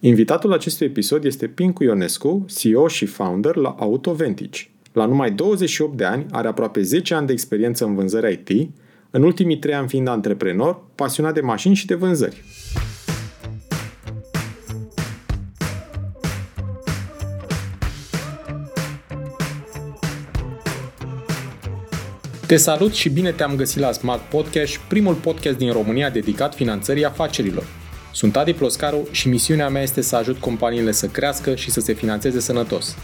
Invitatul acestui episod este Pincu Ionescu, CEO și founder la AutoVentage. La numai 28 de ani, are aproape 10 ani de experiență în vânzări IT, în ultimii 3 ani fiind antreprenor, pasionat de mașini și de vânzări. Te salut și bine te-am găsit la Smart Podcast, primul podcast din România dedicat finanțării afacerilor. Sunt Adi Ploscaru și misiunea mea este să ajut companiile să crească și să se finanțeze sănătos.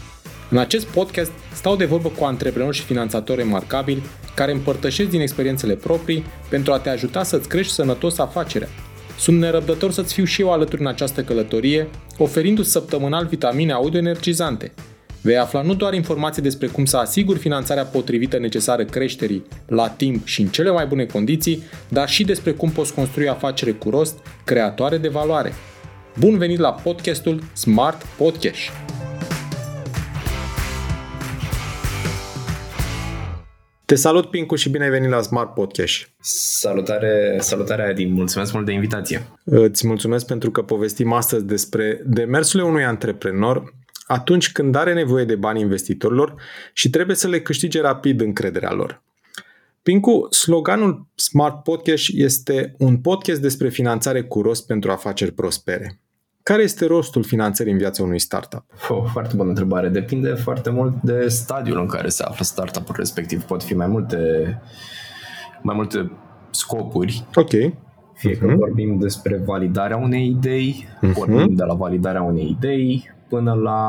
În acest podcast stau de vorbă cu antreprenori și finanțatori remarcabili care împărtășesc din experiențele proprii pentru a te ajuta să-ți crești sănătos afacerea. Sunt nerăbdător să-ți fiu și eu alături în această călătorie, oferindu-ți săptămânal vitamine audio energizante – Vei afla nu doar informații despre cum să asiguri finanțarea potrivită necesară creșterii la timp și în cele mai bune condiții, dar și despre cum poți construi afacere cu rost, creatoare de valoare. Bun venit la podcastul Smart Podcast! Te salut, Pincu, și bine ai venit la Smart Podcast. Salutare, salutare, Adi. Mulțumesc mult de invitație. Îți mulțumesc pentru că povestim astăzi despre demersurile unui antreprenor atunci când are nevoie de bani investitorilor și trebuie să le câștige rapid încrederea lor. Pincu, sloganul Smart Podcast este un podcast despre finanțare cu rost pentru afaceri prospere. Care este rostul finanțării în viața unui startup? Oh, foarte bună întrebare. Depinde foarte mult de stadiul în care se află startup-ul respectiv. Pot fi mai multe, mai multe scopuri. Ok. Fie uh-huh. că mhm. vorbim despre validarea unei idei, uh-huh. vorbim de la validarea unei idei până la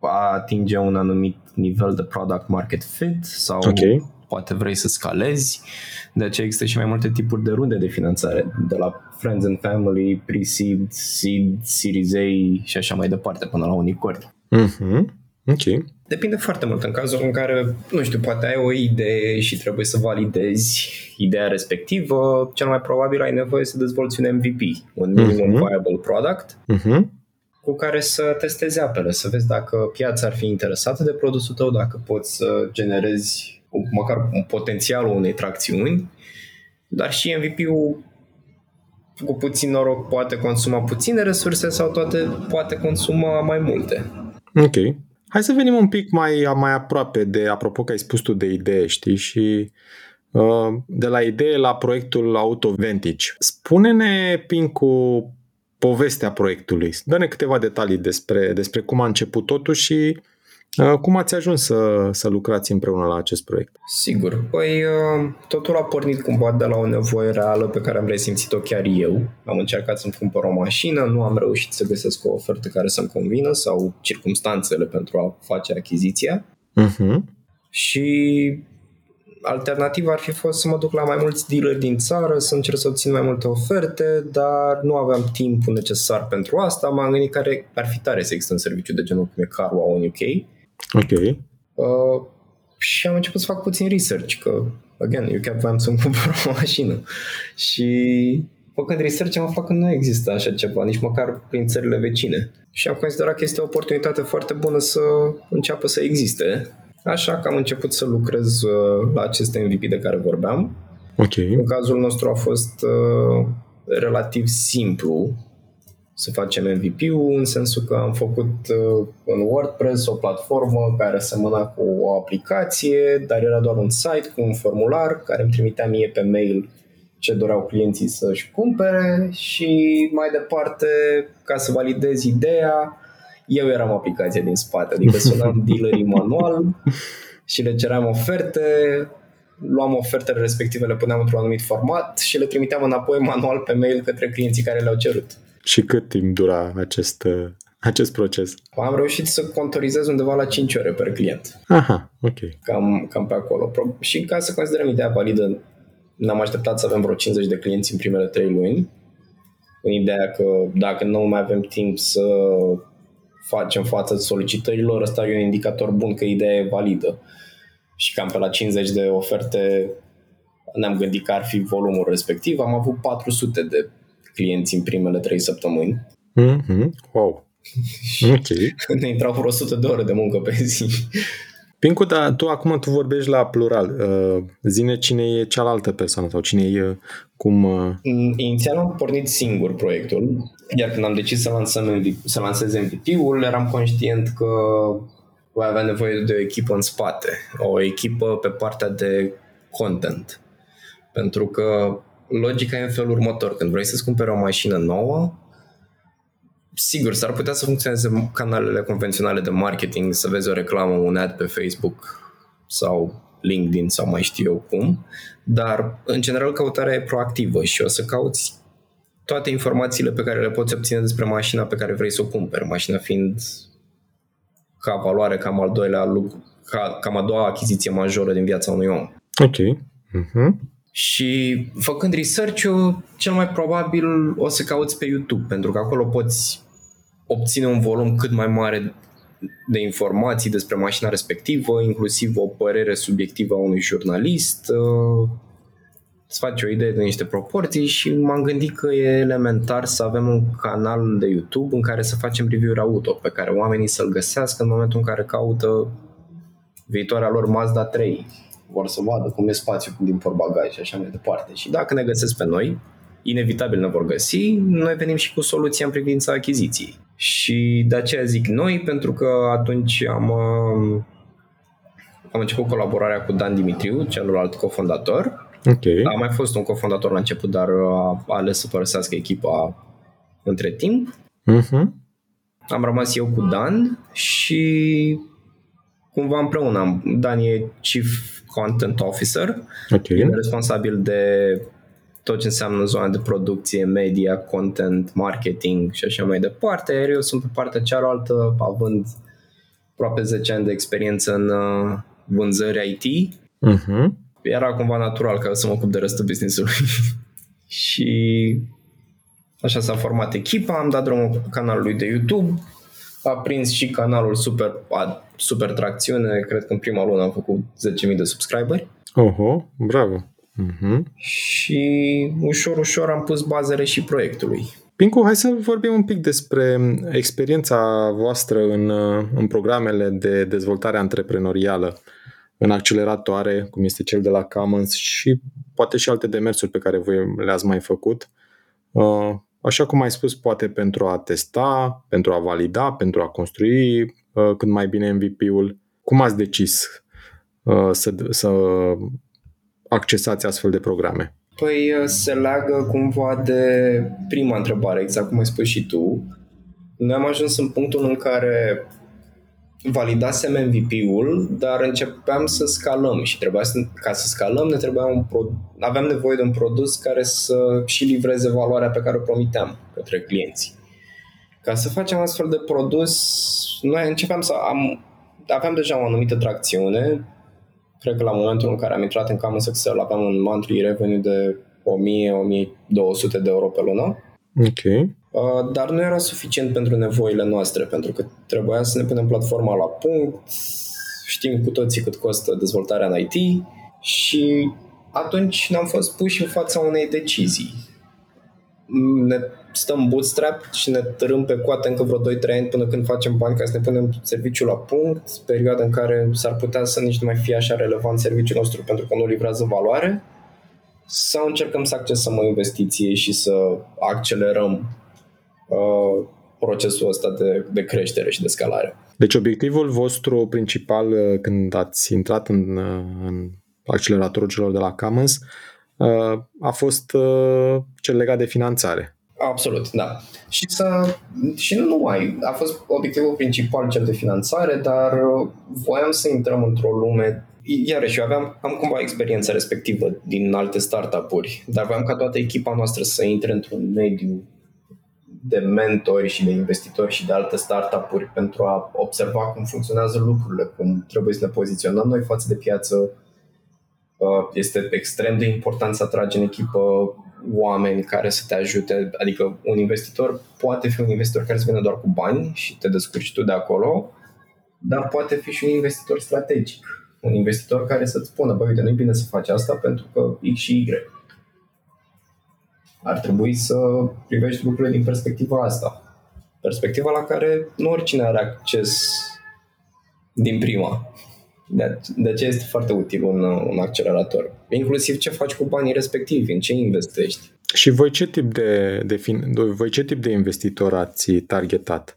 a atinge un anumit nivel de product market fit sau okay. poate vrei să scalezi. De aceea există și mai multe tipuri de runde de finanțare, de la Friends and Family, Pre-Seed, Seed, Series A și așa mai departe, până la unicorn. Mm-hmm. Ok. Depinde foarte mult. În cazul în care, nu știu, poate ai o idee și trebuie să validezi ideea respectivă, cel mai probabil ai nevoie să dezvolți un MVP, un minimum mm-hmm. viable product, mm-hmm cu care să testezi apele, să vezi dacă piața ar fi interesată de produsul tău, dacă poți să generezi măcar un potențialul unei tracțiuni, dar și MVP-ul cu puțin noroc poate consuma puține resurse sau toate poate consuma mai multe. Ok. Hai să venim un pic mai, mai aproape de, apropo că ai spus tu de idee, știi, și uh, de la idee la proiectul Auto Vantage. Spune-ne, Pincu, povestea proiectului. Dă-ne câteva detalii despre, despre cum a început totul și uh, cum ați ajuns să, să lucrați împreună la acest proiect? Sigur. Păi uh, totul a pornit cumva de la o nevoie reală pe care am resimțit-o chiar eu. Am încercat să-mi cumpăr o mașină, nu am reușit să găsesc o ofertă care să-mi convină sau circumstanțele pentru a face achiziția. Uh-huh. Și alternativa ar fi fost să mă duc la mai mulți dealeri din țară, să încerc să obțin mai multe oferte, dar nu aveam timpul necesar pentru asta. M-am gândit care ar fi tare să există un serviciu de genul cum e Carwow în UK. Ok. Uh, și am început să fac puțin research, că, again, eu chiar voiam să-mi cumpăr o mașină. Și făcând research am aflat că nu există așa ceva, nici măcar prin țările vecine. Și am considerat că este o oportunitate foarte bună să înceapă să existe Așa că am început să lucrez uh, la acest MVP de care vorbeam. Okay. În cazul nostru a fost uh, relativ simplu să facem MVP-ul, în sensul că am făcut uh, în WordPress o platformă care semăna cu o aplicație, dar era doar un site cu un formular care îmi trimitea mie pe mail ce doreau clienții să-și cumpere și mai departe, ca să validez ideea, eu eram aplicația din spate, adică sunam dealerii manual și le ceream oferte, luam ofertele respective, le puneam într-un anumit format și le trimiteam înapoi manual pe mail către clienții care le-au cerut. Și cât timp dura acest, acest proces? Am reușit să contorizez undeva la 5 ore per client. Aha, ok. Cam, cam pe acolo. Și ca să considerăm ideea validă, ne-am așteptat să avem vreo 50 de clienți în primele 3 luni, în ideea că dacă nu mai avem timp să facem față solicitărilor, ăsta e un indicator bun că ideea e validă. Și cam pe la 50 de oferte ne-am gândit că ar fi volumul respectiv. Am avut 400 de clienți în primele 3 săptămâni. Mm-hmm. Wow. Ok. ne intrau vreo 100 de ore de muncă pe zi. Pincu, dar tu acum tu vorbești la plural. Uh, zine cine e cealaltă persoană sau cine e cum... Uh... Inițial am pornit singur proiectul, iar când am decis să, lansăm MVP, să lansez MVP-ul, eram conștient că voi avea nevoie de o echipă în spate, o echipă pe partea de content. Pentru că logica e în felul următor. Când vrei să-ți cumperi o mașină nouă, sigur, s-ar putea să funcționeze canalele convenționale de marketing, să vezi o reclamă, un ad pe Facebook sau LinkedIn sau mai știu eu cum, dar în general căutarea e proactivă și o să cauți toate informațiile pe care le poți obține despre mașina pe care vrei să o cumperi, mașina fiind ca valoare, cam al doilea lucru, ca, cam a doua achiziție majoră din viața unui om. Ok. Uh-huh. Și făcând research-ul, cel mai probabil o să cauți pe YouTube, pentru că acolo poți obține un volum cât mai mare de informații despre mașina respectivă, inclusiv o părere subiectivă a unui jurnalist, uh, îți faci o idee de niște proporții și m-am gândit că e elementar să avem un canal de YouTube în care să facem review-uri auto, pe care oamenii să-l găsească în momentul în care caută viitoarea lor Mazda 3 vor să vadă cum e spațiul din portbagaj și așa mai departe. Și dacă ne găsesc pe noi, inevitabil ne vor găsi, noi venim și cu soluția în privința achiziției. Și de aceea zic noi, pentru că atunci am, um, am început colaborarea cu Dan Dimitriu, celălalt cofondator. Okay. A mai fost un cofondator la început, dar a ales să părăsească echipa între timp. Uh-huh. Am rămas eu cu Dan și cumva împreună. Dan e Chief Content Officer. Okay. E responsabil de tot ce înseamnă zona de producție, media, content, marketing și așa mai departe. Iar eu sunt pe partea cealaltă, având aproape 10 ani de experiență în uh, vânzări IT. Uh-huh. Era cumva natural ca să mă ocup de restul business-ului. și așa s-a format echipa, am dat drumul canalului de YouTube, a prins și canalul super, a, super tracțiune, cred că în prima lună am făcut 10.000 de subscriberi. Oho, bravo! Uh-huh. Și ușor, ușor am pus bazele și proiectului. Pincu, hai să vorbim un pic despre experiența voastră în, în programele de dezvoltare antreprenorială, în acceleratoare, cum este cel de la Commons și poate și alte demersuri pe care voi le-ați mai făcut. Uh, așa cum ai spus, poate pentru a testa, pentru a valida, pentru a construi uh, cât mai bine MVP-ul. Cum ați decis uh, să, să accesați astfel de programe? Păi uh, se leagă cumva de prima întrebare, exact cum ai spus și tu. Noi am ajuns în punctul în care validasem MVP-ul, dar începeam să scalăm și trebuia să, ca să scalăm ne trebuia un pro, aveam nevoie de un produs care să și livreze valoarea pe care o promiteam către clienți. Ca să facem astfel de produs, noi începeam să am, aveam deja o anumită tracțiune, cred că la momentul în care am intrat în Common Excel aveam un monthly revenue de 1000-1200 de euro pe lună. Ok. Uh, dar nu era suficient pentru nevoile noastre, pentru că trebuia să ne punem platforma la punct, știm cu toții cât costă dezvoltarea în IT și atunci ne-am fost puși în fața unei decizii. Ne stăm bootstrap și ne tărâm pe coate încă vreo 2-3 ani până când facem bani ca să ne punem serviciul la punct, perioada în care s-ar putea să nici nu mai fie așa relevant serviciul nostru pentru că nu livrează valoare, sau încercăm să accesăm o investiție și să accelerăm uh, procesul ăsta de, de creștere și de scalare. Deci obiectivul vostru principal uh, când ați intrat în, uh, în acceleratorul celor de la Commons uh, a fost cel legat de finanțare. Absolut, da. Și, să, și nu numai. A fost obiectivul principal cel de finanțare, dar voiam să intrăm într-o lume iarăși eu aveam, am cumva experiența respectivă din alte startup-uri, dar voiam ca toată echipa noastră să intre într-un mediu de mentori și de investitori și de alte startup-uri pentru a observa cum funcționează lucrurile, cum trebuie să ne poziționăm noi față de piață. Uh, este extrem de important să atragi în echipă oameni care să te ajute, adică un investitor poate fi un investitor care să vină doar cu bani și te descurci tu de acolo, dar poate fi și un investitor strategic, un investitor care să-ți spună, băi, uite, nu-i bine să faci asta pentru că X și Y ar trebui să privești lucrurile din perspectiva asta. Perspectiva la care nu oricine are acces din prima. De, de aceea este foarte util un, un accelerator. Inclusiv ce faci cu banii respectivi, în ce investești. Și voi ce tip de, de, fin, voi ce tip de investitor ați targetat?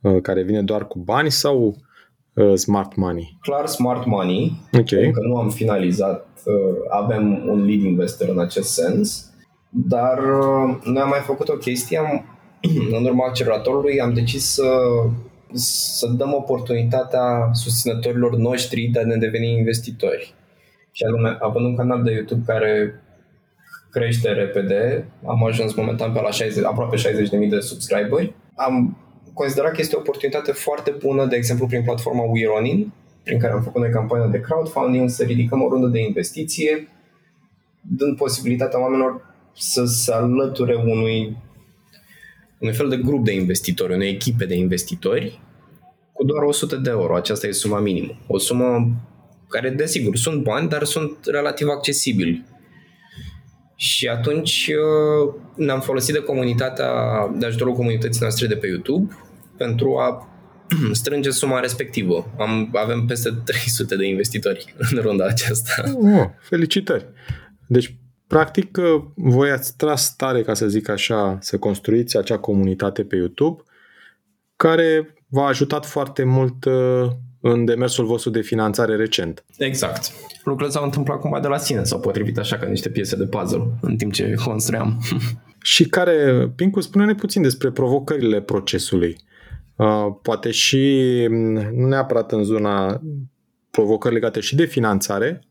Uh, care vine doar cu bani sau uh, smart money? Clar smart money. Ok. Încă nu am finalizat. Uh, avem un lead investor în acest sens. Dar noi am mai făcut o chestie. Am, în urma acceleratorului am decis să să dăm oportunitatea susținătorilor noștri de a ne deveni investitori. Și anume, având un canal de YouTube care crește repede, am ajuns momentan pe la 60, aproape 60.000 de subscriberi, am considerat că este o oportunitate foarte bună, de exemplu, prin platforma WeRunning, prin care am făcut noi campania de crowdfunding, să ridicăm o rundă de investiție, dând posibilitatea oamenilor să se alăture unui, unui fel de grup de investitori, unei echipe de investitori cu doar 100 de euro. Aceasta e suma minimă. O sumă care, desigur, sunt bani, dar sunt relativ accesibili. Și atunci uh, ne-am folosit de comunitatea, de ajutorul comunității noastre de pe YouTube pentru a strânge suma respectivă. Am, avem peste 300 de investitori în runda aceasta. Oh, felicitări! Deci, practic, uh, voi ați tras tare, ca să zic așa, să construiți acea comunitate pe YouTube care v-a ajutat foarte mult uh, în demersul vostru de finanțare recent. Exact. Lucrurile s-au întâmplat cumva de la sine, s-au potrivit așa ca niște piese de puzzle în timp ce construiam. și care, Pincu, spune-ne puțin despre provocările procesului. Uh, poate și, mm, nu neapărat în zona provocări legate și de finanțare,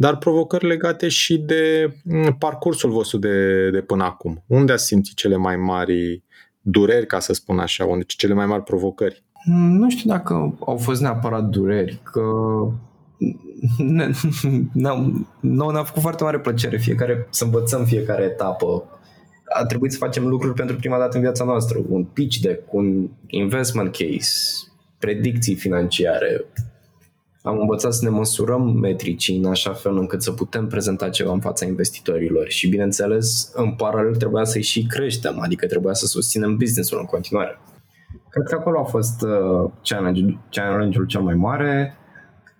dar provocări legate și de mm, parcursul vostru de, de până acum. Unde ați simțit cele mai mari dureri, ca să spun așa, unde cele mai mari provocări? Nu știu dacă au fost neapărat dureri, că nu ne-a făcut foarte mare plăcere fiecare, să învățăm fiecare etapă. A trebuit să facem lucruri pentru prima dată în viața noastră. Un pitch deck, un investment case, predicții financiare, am învățat să ne măsurăm metricii în așa fel încât să putem prezenta ceva în fața investitorilor și, bineînțeles, în paralel trebuia să-i și creștem, adică trebuia să susținem business-ul în continuare. Cred că acolo a fost uh, challenge, challenge-ul cel mai mare.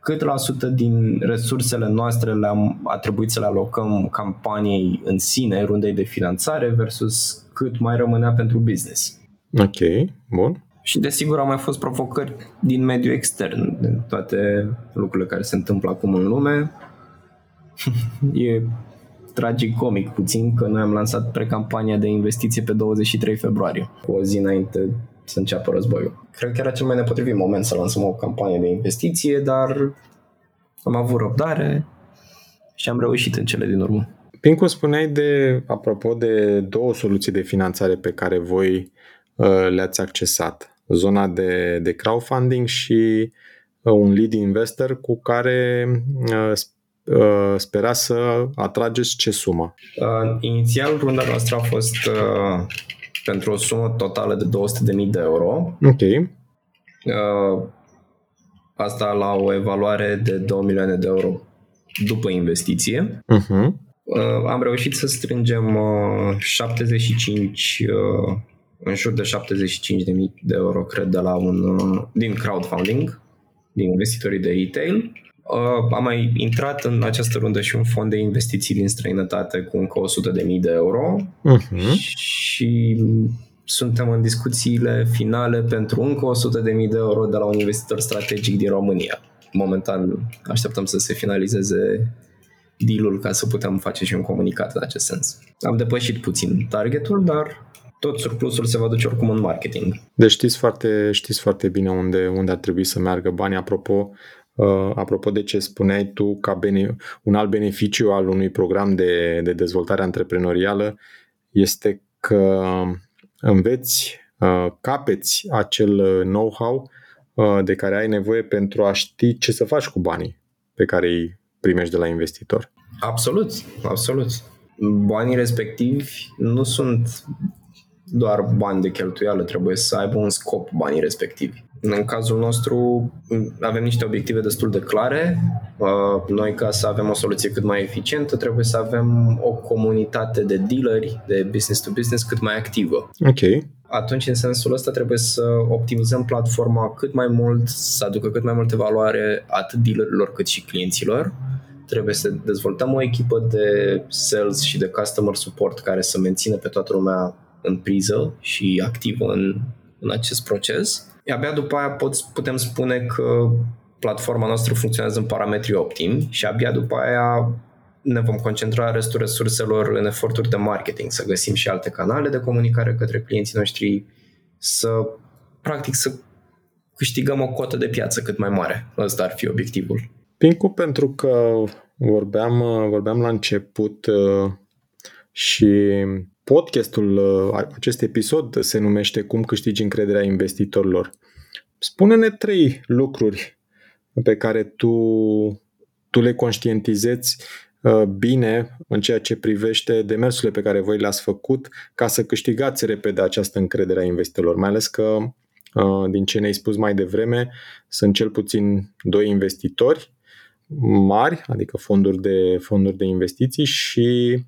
Cât la sută din resursele noastre le-am a trebuit să le alocăm campaniei în sine, rundei de finanțare, versus cât mai rămânea pentru business. Ok, bun. Și desigur au mai fost provocări din mediul extern, din toate lucrurile care se întâmplă acum în lume. e tragic comic puțin că noi am lansat precampania de investiție pe 23 februarie, cu o zi înainte să înceapă războiul. Cred că era cel mai nepotrivit moment să lansăm o campanie de investiție, dar am avut răbdare și am reușit în cele din urmă. Pincu, spuneai de, apropo de două soluții de finanțare pe care voi uh, le-ați accesat zona de, de crowdfunding și uh, un lead investor cu care uh, uh, spera să atrageți ce sumă? inițial, runda noastră a fost pentru o sumă totală de 200.000 de euro. Ok. asta la o evaluare de 2 milioane de euro după investiție. Uh-huh. am reușit să strângem 75 în jur de 75.000 de euro, cred, de la un, uh, din crowdfunding, din investitorii de retail. Uh, am mai intrat în această rundă și un fond de investiții din străinătate cu încă 100.000 de euro uh-huh. și suntem în discuțiile finale pentru încă 100.000 de euro de la un investitor strategic din România. Momentan așteptăm să se finalizeze deal-ul ca să putem face și un comunicat în acest sens. Am depășit puțin targetul, dar tot surplusul se va duce oricum în marketing. Deci știți foarte, știți foarte bine unde, unde ar trebui să meargă banii. Apropo, uh, apropo de ce spuneai tu, ca bene, un alt beneficiu al unui program de, de dezvoltare antreprenorială este că înveți, uh, capeți acel know-how uh, de care ai nevoie pentru a ști ce să faci cu banii pe care îi primești de la investitor. Absolut, absolut. Banii respectivi nu sunt doar bani de cheltuială, trebuie să aibă un scop banii respectivi. În cazul nostru avem niște obiective destul de clare. Uh, noi ca să avem o soluție cât mai eficientă trebuie să avem o comunitate de dealeri, de business to business cât mai activă. Ok. atunci în sensul ăsta trebuie să optimizăm platforma cât mai mult, să aducă cât mai multe valoare atât dealerilor cât și clienților. Trebuie să dezvoltăm o echipă de sales și de customer support care să mențină pe toată lumea în priză și activă în, în acest proces. Abia după aia pot, putem spune că platforma noastră funcționează în parametri optimi și abia după aia ne vom concentra restul resurselor în eforturi de marketing, să găsim și alte canale de comunicare către clienții noștri, să practic să câștigăm o cotă de piață cât mai mare. Ăsta ar fi obiectivul. Pincu, pentru că vorbeam, vorbeam la început uh, și podcastul, uh, acest episod se numește Cum câștigi încrederea investitorilor. Spune-ne trei lucruri pe care tu, tu le conștientizezi uh, bine în ceea ce privește demersurile pe care voi le-ați făcut ca să câștigați repede această încredere a investitorilor, mai ales că uh, din ce ne-ai spus mai devreme, sunt cel puțin doi investitori mari, adică fonduri de, fonduri de investiții și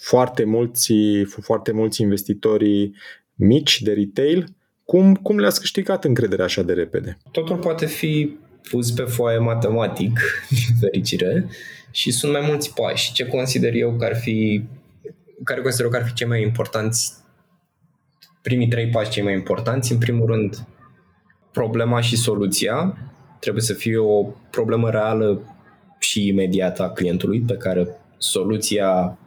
foarte mulți, foarte mulți investitori mici de retail. Cum, cum le-ați câștigat încrederea așa de repede? Totul poate fi pus pe foaie matematic, din fericire, și sunt mai mulți pași. Ce consider eu că ar fi, care consider eu că ar fi cei mai importanți, primii trei pași cei mai importanți, în primul rând, problema și soluția. Trebuie să fie o problemă reală și imediată a clientului pe care soluția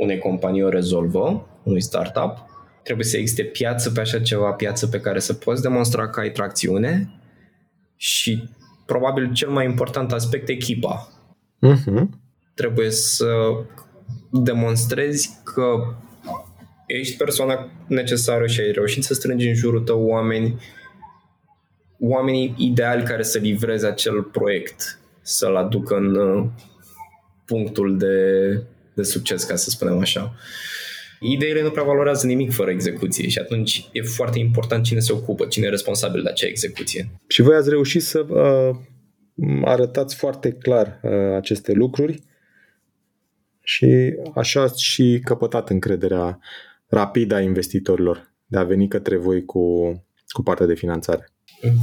unei companii o rezolvă, unui startup. Trebuie să existe piață pe așa ceva, piață pe care să poți demonstra că ai tracțiune și probabil cel mai important aspect, echipa. Uh-huh. Trebuie să demonstrezi că ești persoana necesară și ai reușit să strângi în jurul tău oameni oamenii ideali care să livreze acel proiect, să-l aducă în uh, punctul de, de succes, ca să spunem așa. Ideile nu prea valorează nimic fără execuție și atunci e foarte important cine se ocupă, cine e responsabil de acea execuție. Și voi ați reușit să uh, arătați foarte clar uh, aceste lucruri și așa ați și căpătat încrederea rapidă a investitorilor de a veni către voi cu, cu partea de finanțare.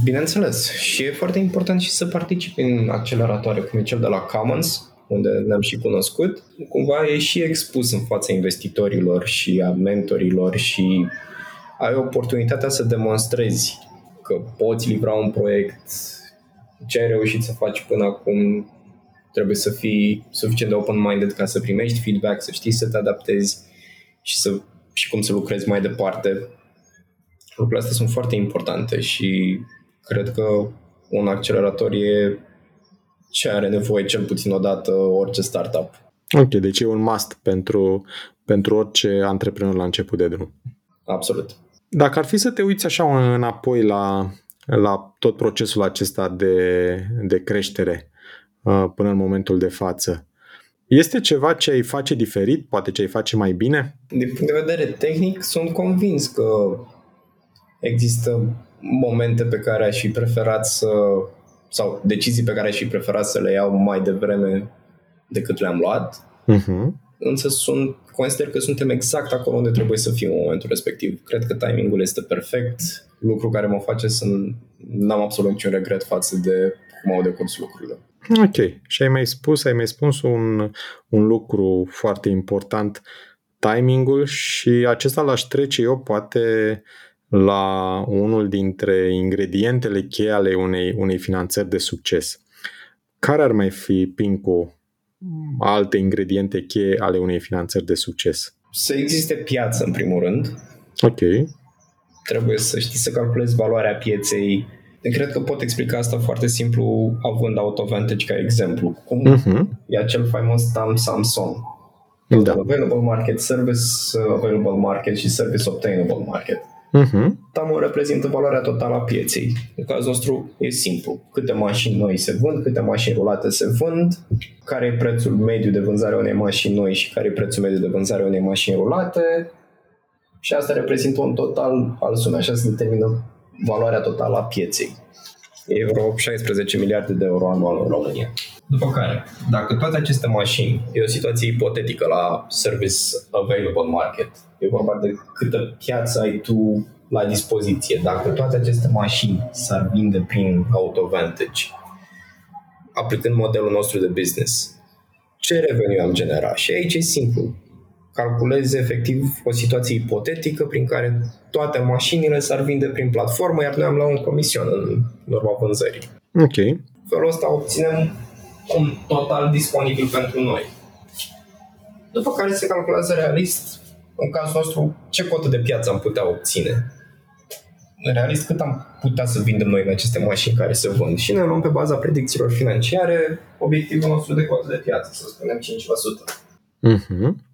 Bineînțeles. Și e foarte important și să participi în acceleratoare cum e cel de la Commons, unde ne-am și cunoscut. Cumva e și expus în fața investitorilor și a mentorilor și ai oportunitatea să demonstrezi că poți livra un proiect, ce ai reușit să faci până acum, trebuie să fii suficient de open-minded ca să primești feedback, să știi să te adaptezi și, să, și cum să lucrezi mai departe. Lucrurile astea sunt foarte importante și cred că un accelerator e ce are nevoie cel puțin odată orice startup. Ok, deci e un must pentru, pentru orice antreprenor la început de drum. Absolut. Dacă ar fi să te uiți așa înapoi la, la tot procesul acesta de, de creștere uh, până în momentul de față, este ceva ce ai face diferit, poate ce ai face mai bine? Din punct de vedere tehnic, sunt convins că există momente pe care aș fi preferat să sau decizii pe care aș fi preferat să le iau mai devreme decât le-am luat. Uh-huh. Însă sunt, consider că suntem exact acolo unde trebuie să fim în momentul respectiv. Cred că timingul este perfect, lucru care mă face să n-am absolut niciun regret față de cum au decurs lucrurile. Ok. Și ai mai spus, ai mai spus un, un lucru foarte important, timingul și acesta l-aș trece eu poate la unul dintre ingredientele cheie ale unei, unei finanțări de succes. Care ar mai fi, Pincu, alte ingrediente cheie ale unei finanțări de succes? Să existe piață, în primul rând. Ok. Trebuie să știi să calculezi valoarea pieței. Cred că pot explica asta foarte simplu având AutoVantage ca exemplu. Cum uh-huh. e acel faimos Tam Samsung. Da. Available market, service available market și service obtainable market. Uh-huh. TAM reprezintă valoarea totală a pieței. În cazul nostru e simplu. Câte mașini noi se vând, câte mașini rulate se vând, care e prețul mediu de vânzare a unei mașini noi și care e prețul mediu de vânzare a unei mașini rulate și asta reprezintă un total al sumei. Așa se determină valoarea totală a pieței. E vreo 16 miliarde de euro anual în România. După care, dacă toate aceste mașini, e o situație ipotetică la Service Available Market, e vorba de câtă piață ai tu la dispoziție. Dacă toate aceste mașini s-ar vinde prin AutoVantage, aplicând modelul nostru de business, ce revenue am generat? Și aici e simplu. Calculezi efectiv o situație ipotetică prin care toate mașinile s-ar vinde prin platformă, iar noi am luat un comision în urma vânzării. Ok. Felul ăsta obținem un total disponibil pentru noi. După care se calculează realist, în cazul nostru, ce cotă de piață am putea obține. Realist, cât am putea să vindem noi în aceste mașini care se vând. Și ne luăm pe baza predicțiilor financiare obiectivul nostru de cotă de piață, să spunem 5%. Mhm.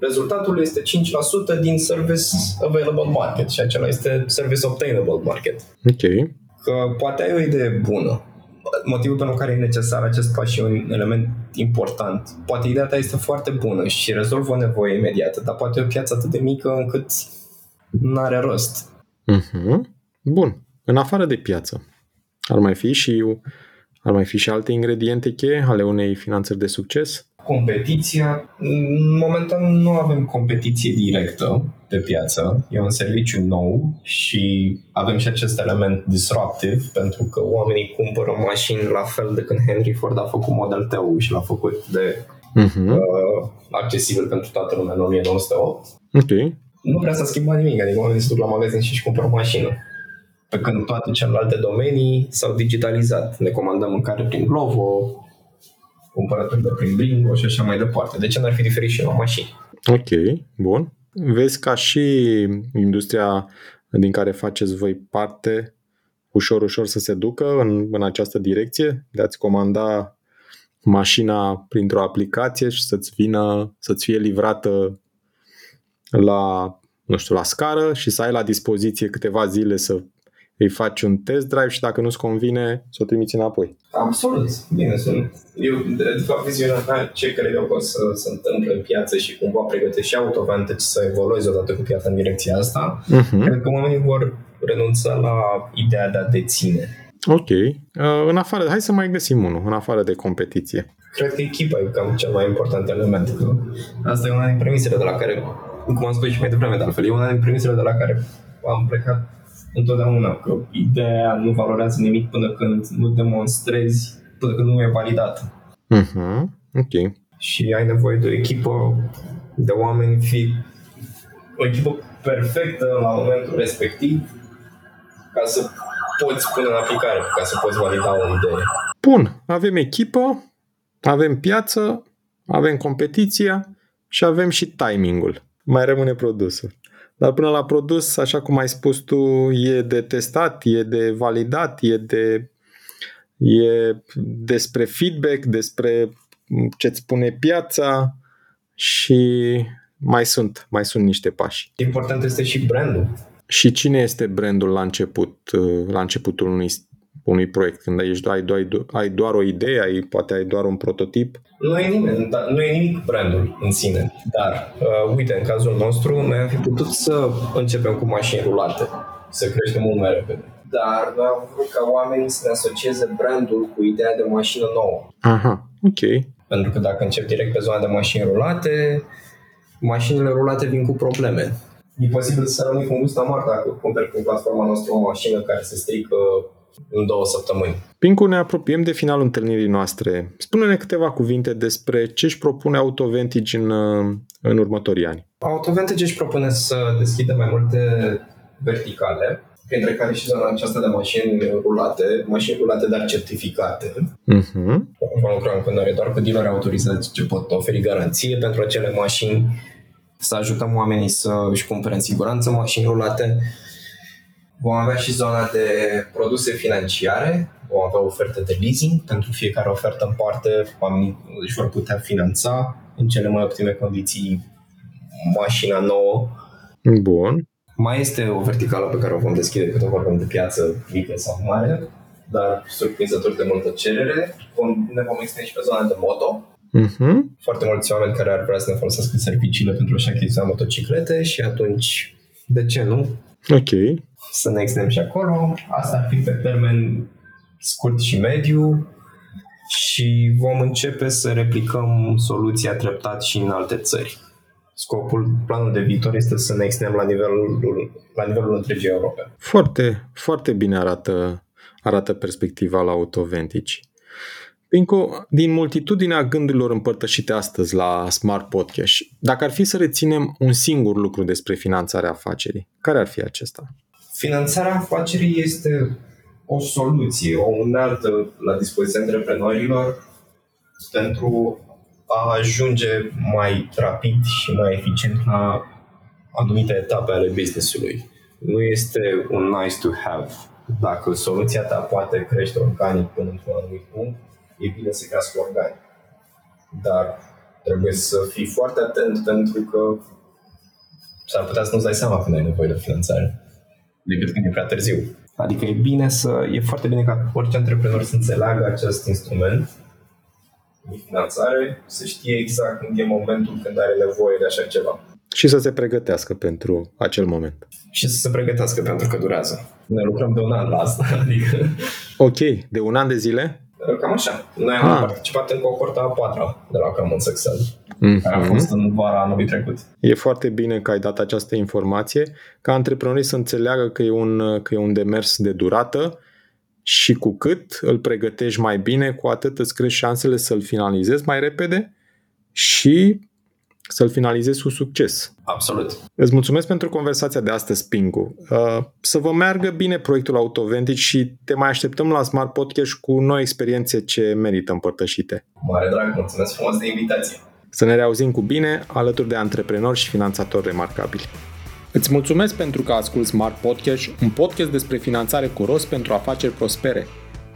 Rezultatul este 5% din Service Available Market și acela este Service Obtainable Market. Ok. Că poate ai o idee bună, motivul pentru care e necesar acest pas și un element important. Poate ideea ta este foarte bună și rezolvă o nevoie imediată, dar poate e o piață atât de mică încât nu are rost. Mhm. Bun. În afară de piață, ar mai fi și ar mai fi și alte ingrediente cheie ale unei finanțări de succes? Competiția, momentan nu avem competiție directă pe piață, e un serviciu nou și avem și acest element disruptive pentru că oamenii cumpără mașini la fel de când Henry Ford a făcut Model T și l-a făcut de Mhm. uh, accesibil pentru toată lumea în 1908. Ok. Nu prea s-a schimbat nimic, adică oamenii se duc la magazin și își cumpără o mașină. Pe când toate celelalte domenii s-au digitalizat. Ne comandăm mâncare prin Glovo, cumpărături de prin Bringo și așa mai departe. De ce n-ar fi diferit și la mașini? Ok, bun. Vezi ca și industria din care faceți voi parte ușor, ușor să se ducă în, în această direcție, de a-ți comanda mașina printr-o aplicație și să-ți vină, să-ți fie livrată la, nu știu, la scară și să ai la dispoziție câteva zile să îi faci un test drive și dacă nu-ți convine, să o trimiți înapoi. Absolut. Bine, sunt. Eu, de, de fapt, viziunea mea, ce cred eu că o să se întâmple în piață și cumva pregătește și AutoVantage să evolueze odată cu piața în direcția asta, Uh-huh. cred că oamenii vor renunța la ideea de a deține. Ok. Uh, în afară, hai să mai găsim unul, în afară de competiție. Cred că echipa e cam cel mai important element. Că asta e una din premisele de la care, cum am spus și mai devreme, de altfel, e una din premisele de la care am plecat întotdeauna, că ideea nu valorează nimic până când nu demonstrezi, până când nu e validată. Uh-huh. Ok. Și ai nevoie de o echipă de oameni fi o echipă perfectă la momentul respectiv ca să poți pune în aplicare, ca să poți valida o idee. Bun, avem echipă, avem piață, avem competiția și avem și timingul. Mai rămâne produsul. Dar până la produs, așa cum ai spus tu, e de testat, e de validat, e de e despre feedback, despre ce-ți spune piața și mai sunt, mai sunt niște pași. Important este și brandul. Și cine este brandul la început, la începutul unui, unui proiect? Când ai, ai, ai, ai doar o idee, ai, poate ai doar un prototip? Nu e, nimeni, da, nu e nimic brandul în sine. Dar, uh, uite, în cazul nostru, noi am fi putut să începem cu mașini rulate, să creștem mult mai repede. Dar noi am vrut ca oamenii să ne asocieze brandul cu ideea de mașină nouă. Aha, ok. Pentru că dacă încep direct pe zona de mașini rulate, mașinile rulate vin cu probleme. E posibil să rămâi cu un gust amar dacă cumperi pe platforma noastră o mașină care se strică în două săptămâni. Pincu, ne apropiem de finalul întâlnirii noastre. Spune-ne câteva cuvinte despre ce își propune AutoVantage în, în următorii ani. AutoVantage își propune să deschidă mai multe verticale, printre care și zona aceasta de mașini rulate, mașini rulate, dar certificate. Uh-huh. Vom lucra în continuare doar cu dealeri autorizați ce pot oferi garanție pentru acele mașini, să ajutăm oamenii să își cumpere în siguranță mașini rulate. Vom avea și zona de produse financiare, vom avea oferte de leasing, pentru fiecare ofertă în parte oamenii își vor putea finanța în cele mai optime condiții mașina nouă. Bun. Mai este o verticală pe care o vom deschide cât o vorbim de piață mică sau mare, dar surprinzător de multă cerere. Vom, ne vom extinde și pe zona de moto. Uh-huh. Foarte mulți oameni care ar vrea să ne folosească serviciile pentru a-și achiziționa motociclete și atunci, de ce nu? Ok. Să ne extindem și acolo. Asta ar fi pe termen scurt și mediu și vom începe să replicăm soluția treptat și în alte țări. scopul, planul de viitor este să ne extindem la nivelul, la nivelul întregii Europe. Foarte, foarte bine arată, arată perspectiva la Autoventici. Pinco, din multitudinea gândurilor împărtășite astăzi la Smart Podcast, dacă ar fi să reținem un singur lucru despre finanțarea afacerii, care ar fi acesta? Finanțarea afacerii este o soluție, o unealtă la dispoziția antreprenorilor pentru a ajunge mai rapid și mai eficient la anumite etape ale business-ului. Nu este un nice to have. Dacă soluția ta poate crește organic până într-un anumit punct, e bine să crească organic. Dar trebuie să fii foarte atent pentru că s-ar putea să nu-ți dai seama când ai nevoie de finanțare decât când e prea târziu. Adică e bine să, e foarte bine ca orice antreprenor să înțeleagă acest instrument de finanțare, să știe exact când e momentul când are nevoie de așa ceva. Și să se pregătească pentru acel moment. Și să se pregătească pentru că durează. Ne lucrăm de un an la asta, adică... Ok, de un an de zile? Cam așa. Noi am ah. participat în cohorta a patra de la Common Success, mm-hmm. care a fost în vara anului trecut. E foarte bine că ai dat această informație, ca antreprenorii să înțeleagă că e un, că e un demers de durată și cu cât îl pregătești mai bine, cu atât îți crești șansele să-l finalizezi mai repede și să-l finalizezi cu succes. Absolut. Îți mulțumesc pentru conversația de astăzi, Pingu. Uh, să vă meargă bine proiectul Autoventic și te mai așteptăm la Smart Podcast cu noi experiențe ce merită împărtășite. Mare drag, mulțumesc frumos de invitație. Să ne reauzim cu bine alături de antreprenori și finanțatori remarcabili. Îți mulțumesc pentru că asculti Smart Podcast, un podcast despre finanțare cu rost pentru afaceri prospere.